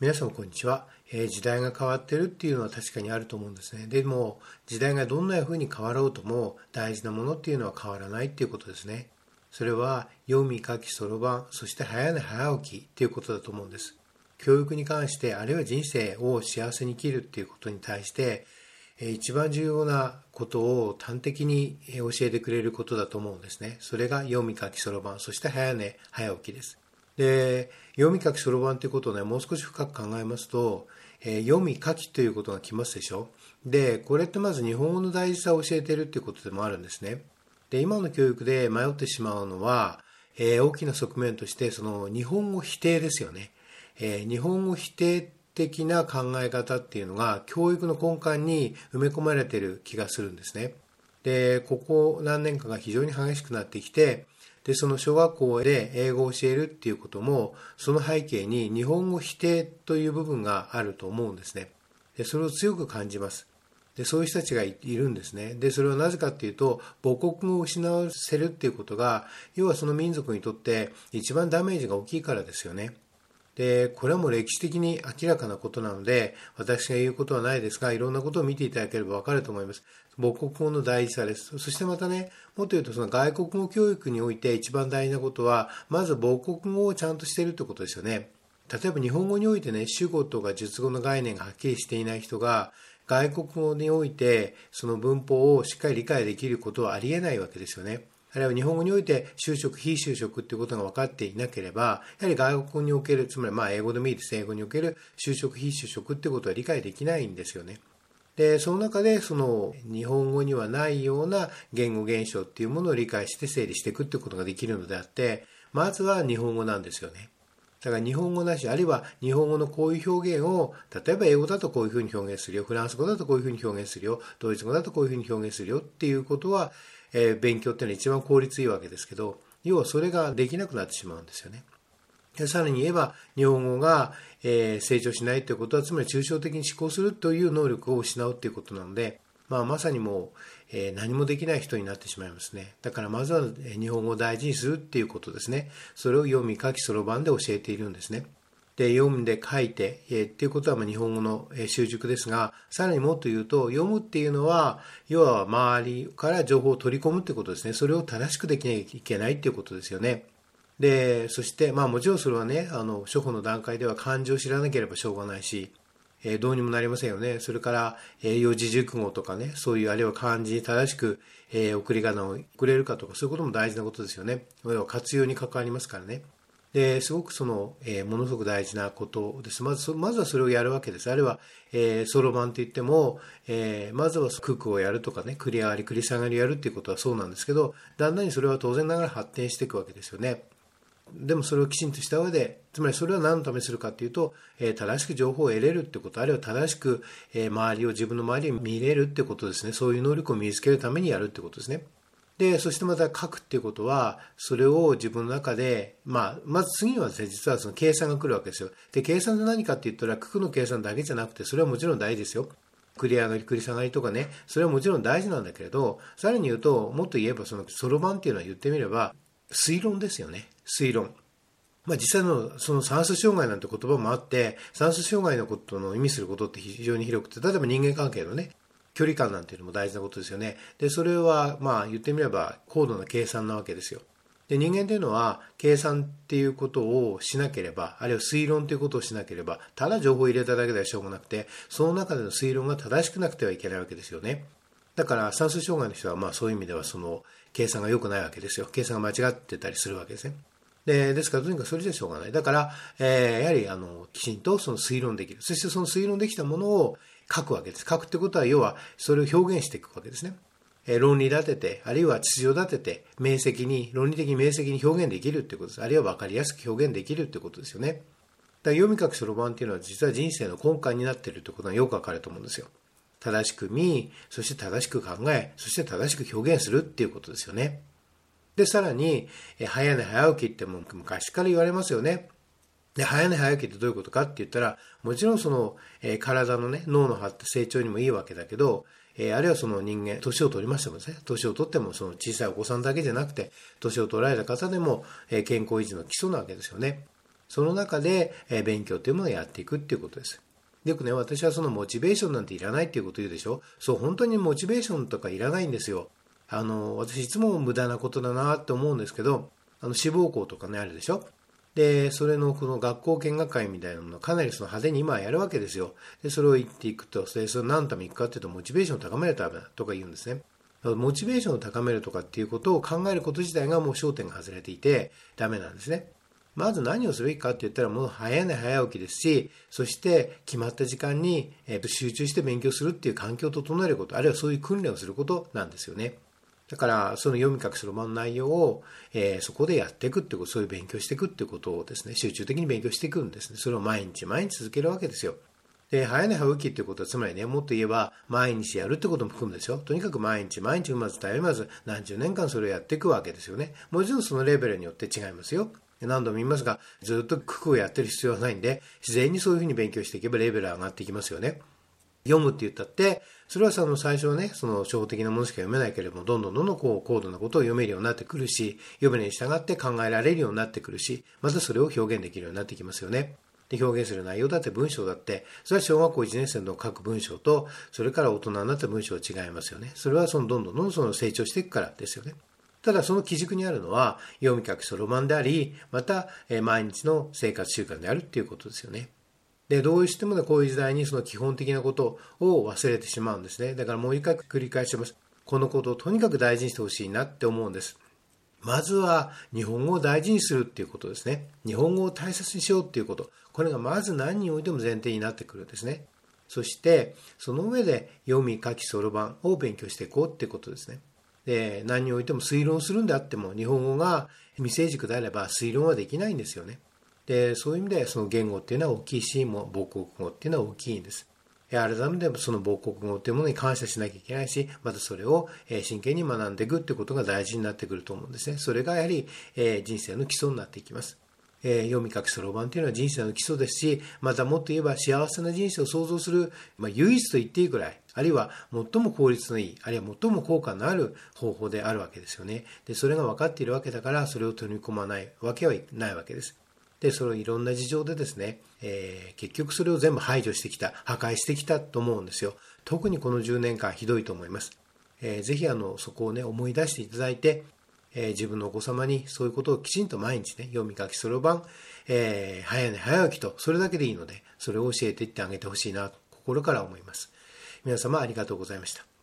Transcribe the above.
皆様こんにちは、えー、時代が変わってるっていうのは確かにあると思うんですね。でも、時代がどんな風に変わろうとも大事なものっていうのは変わらないっていうことですね。それは、読み書きそろばん、そして早寝早起きっていうことだと思うんです。教育に関して、あるいは人生を幸せに生きるっていうことに対して、一番重要なことを端的に教えてくれることだと思うんですね。それが読み書きそろばん、そして早寝早起きです。で、読み書きそろばんということをね、もう少し深く考えますと、えー、読み書きということが来ますでしょ？で、これってまず日本語の大事さを教えているということでもあるんですね。で、今の教育で迷ってしまうのは、えー、大きな側面として、その日本語否定ですよね。えー、日本語否定的な考え方っていうのが教育の根幹に埋め込まれてる気がするんですね。で、ここ何年かが非常に激しくなってきて、で、その小学校で英語を教えるっていうことも、その背景に日本語否定という部分があると思うんですね。で、それを強く感じます。で、そういう人たちがいるんですね。で、それはなぜかっていうと、母国語を失わせるっていうことが、要はその民族にとって一番ダメージが大きいからですよね。で、これはもう歴史的に明らかなことなので、私が言うことはないですが、いろんなことを見ていただければわかると思います。母国語の大事さです。そしてまたね、もっと言うとその外国語教育において一番大事なことは、まず母国語をちゃんとしているってことですよね。例えば日本語においてね、主語とか述語の概念がはっきりしていない人が、外国語においてその文法をしっかり理解できることはありえないわけですよね。あるいは日本語において就職、非就職っていうことが分かっていなければ、やはり外国における、つまりまあ英語でもいいです。英語における就職、非就職っていうことは理解できないんですよね。で、その中でその日本語にはないような言語現象っていうものを理解して整理していくってことができるのであって、まずは日本語なんですよね。だから日本語なし、あるいは日本語のこういう表現を、例えば英語だとこういうふうに表現するよ、フランス語だとこういうふうに表現するよ、ドイツ語だとこういうふうに表現するよっていうことは、えー、勉強っていうのは一番効率いいわけですけど、要はそれができなくなってしまうんですよね。さらに言えば、日本語が、えー、成長しないということは、つまり抽象的に思考するという能力を失うということなので、まあ、まさにもう、えー、何もできない人になってしまいますね。だからまずは日本語を大事にするっていうことですね。それを読み書きそろばんで教えているんですね。で、読んで書いて、え、っていうことはま日本語の習熟ですが、さらにもっと言うと、読むっていうのは、要は周りから情報を取り込むってことですね。それを正しくできなきゃいけないっていうことですよね。で、そして、まあもちろんそれはね、あの、初歩の段階では漢字を知らなければしょうがないし、えー、どうにもなりませんよね。それから、えー、四字熟語とかね、そういう、あるいは漢字に正しく、えー、送り仮名を送れるかとか、そういうことも大事なことですよね。要は活用に関わりますからね。で、すごくその、えー、ものすごく大事なことです。まず、まずはそれをやるわけです。あるいは、えー、そろばんといっても、えー、まずはクックをやるとかね、繰り上がり、繰り下がりやるっていうことはそうなんですけど、だんだんにそれは当然ながら発展していくわけですよね。でもそれをきちんとした上で、つまりそれは何のためにするかっていうと、えー、正しく情報を得れるってこと、あるいは正しく、えー、周りを、自分の周りを見れるってことですね。そういう能力を身につけるためにやるってことですね。で、そしてまた書くっていうことは、それを自分の中で、まあ、まず次はですね、実はその計算が来るわけですよ。で、計算って何かって言ったら、九九の計算だけじゃなくて、それはもちろん大事ですよ。繰り上がり、繰り下がりとかね、それはもちろん大事なんだけれど、さらに言うと、もっと言えば、その、そろばんっていうのは言ってみれば、推論ですよね。推論。まあ、実際のその酸素障害なんて言葉もあって、酸素障害のことの意味することって非常に広くて、例えば人間関係のね、距離感なんていうのも大事なことですよね。で、それは、まあ言ってみれば高度な計算なわけですよ。で、人間というのは計算っていうことをしなければ、あるいは推論ということをしなければ、ただ情報を入れただけではしょうがなくて、その中での推論が正しくなくてはいけないわけですよね。だから算数障害の人はまあそういう意味ではその計算が良くないわけですよ。計算が間違ってたりするわけですね。で、ですからとにかくそれじゃしょうがない。だから、えー、やはりあの、きちんとその推論できる。そしてその推論できたものを書くわけです。書くってことは、要は、それを表現していくわけですね。え論理立てて、あるいは秩序立てて、明晰に、論理的に明晰に表現できるってことです。あるいは分かりやすく表現できるってことですよね。だから読み書きそろばんっていうのは実は人生の根幹になってるってことがよくわかると思うんですよ。正しく見、そして正しく考え、そして正しく表現するっていうことですよね。で、さらに、早寝早起きっても昔から言われますよね。で、早寝早起きってどういうことかって言ったら、もちろんその、えー、体のね、脳の発達成長にもいいわけだけど、えー、あるいはその人間、年を取りましてもですね、年を取ってもその小さいお子さんだけじゃなくて、年を取られた方でも、えー、健康維持の基礎なわけですよね。その中で、え勉強というものをやっていくっていうことです。よくね、私はそのモチベーションなんていらないっていうこと言うでしょそう、本当にモチベーションとかいらないんですよ。あの、私いつも無駄なことだなって思うんですけど、あの、志望校とかね、あるでしょで、それのこの学校見学会みたいなものをかなりその派手に今やるわけですよ。で、それを言っていくと、それ、それ何のために行くかっていうと、モチベーションを高めるためだとか言うんですね。モチベーションを高めるとかっていうことを考えること自体がもう焦点が外れていてダメなんですね。まず何をすべきかって言ったらもう早寝早起きですし、そして決まった時間に集中して勉強するっていう環境を整えること、あるいはそういう訓練をすることなんですよね。だから、その読み書きそろばんの内容を、えー、そこでやっていくってこと、そういう勉強していくってことをですね、集中的に勉強していくんですね。それを毎日毎日続けるわけですよ。で、早寝早起きっていうことは、つまりね、もっと言えば、毎日やるってことも含むですよ。とにかく毎日、毎日産まず、絶えまず、何十年間それをやっていくわけですよね。もちろんそのレベルによって違いますよ。何度も言いますが、ずっと九九をやってる必要はないんで、自然にそういうふうに勉強していけばレベル上がっていきますよね。読むって言ったって、それはその最初はね、その初歩的なものしか読めないけれども、どんどんどんどんこう高度なことを読めるようになってくるし、読めるに従って考えられるようになってくるし、またそれを表現できるようになってきますよね。で、表現する内容だって文章だって、それは小学校1年生の書く文章と、それから大人になった文章は違いますよね。それはそのどんどんどんどんその成長していくからですよね。ただその基軸にあるのは、読み書きそろばんであり、また、え毎日の生活習慣であるっていうことですよね。で、どうしてもね、こういう時代にその基本的なことを忘れてしまうんですね。だからもう一回繰り返します。このことをとにかく大事にしてほしいなって思うんです。まずは日本語を大事にするっていうことですね。日本語を大切にしようっていうこと。これがまず何においても前提になってくるんですね。そして、その上で読み書きそろばんを勉強していこうっていうことですね。で、何においても推論するんであっても、日本語が未成熟であれば推論はできないんですよね。で、そういう意味でその言語っていうのは大きいし、もう母国語っていうのは大きいんです。改めてその母国語っていうものに感謝しなきゃいけないし、またそれを真剣に学んでいくってことが大事になってくると思うんですね。それがやはり人生の基礎になっていきます。え読み書きそろばんっていうのは人生の基礎ですし、またもっと言えば幸せな人生を創造する、まあ、唯一と言っていいくらい、あるいは最も効率のいい、あるいは最も効果のある方法であるわけですよね。で、それが分かっているわけだから、それを取り込まないわけはないわけです。で、それをいろんな事情でですね、えー、結局それを全部排除してきた、破壊してきたと思うんですよ。特にこの10年間ひどいと思います。えー、ぜひあの、そこをね、思い出していただいて、えー、自分のお子様にそういうことをきちんと毎日ね、読み書きそろばん、えー、早寝早起きと、それだけでいいので、それを教えていってあげてほしいな、心から思います。皆様ありがとうございました。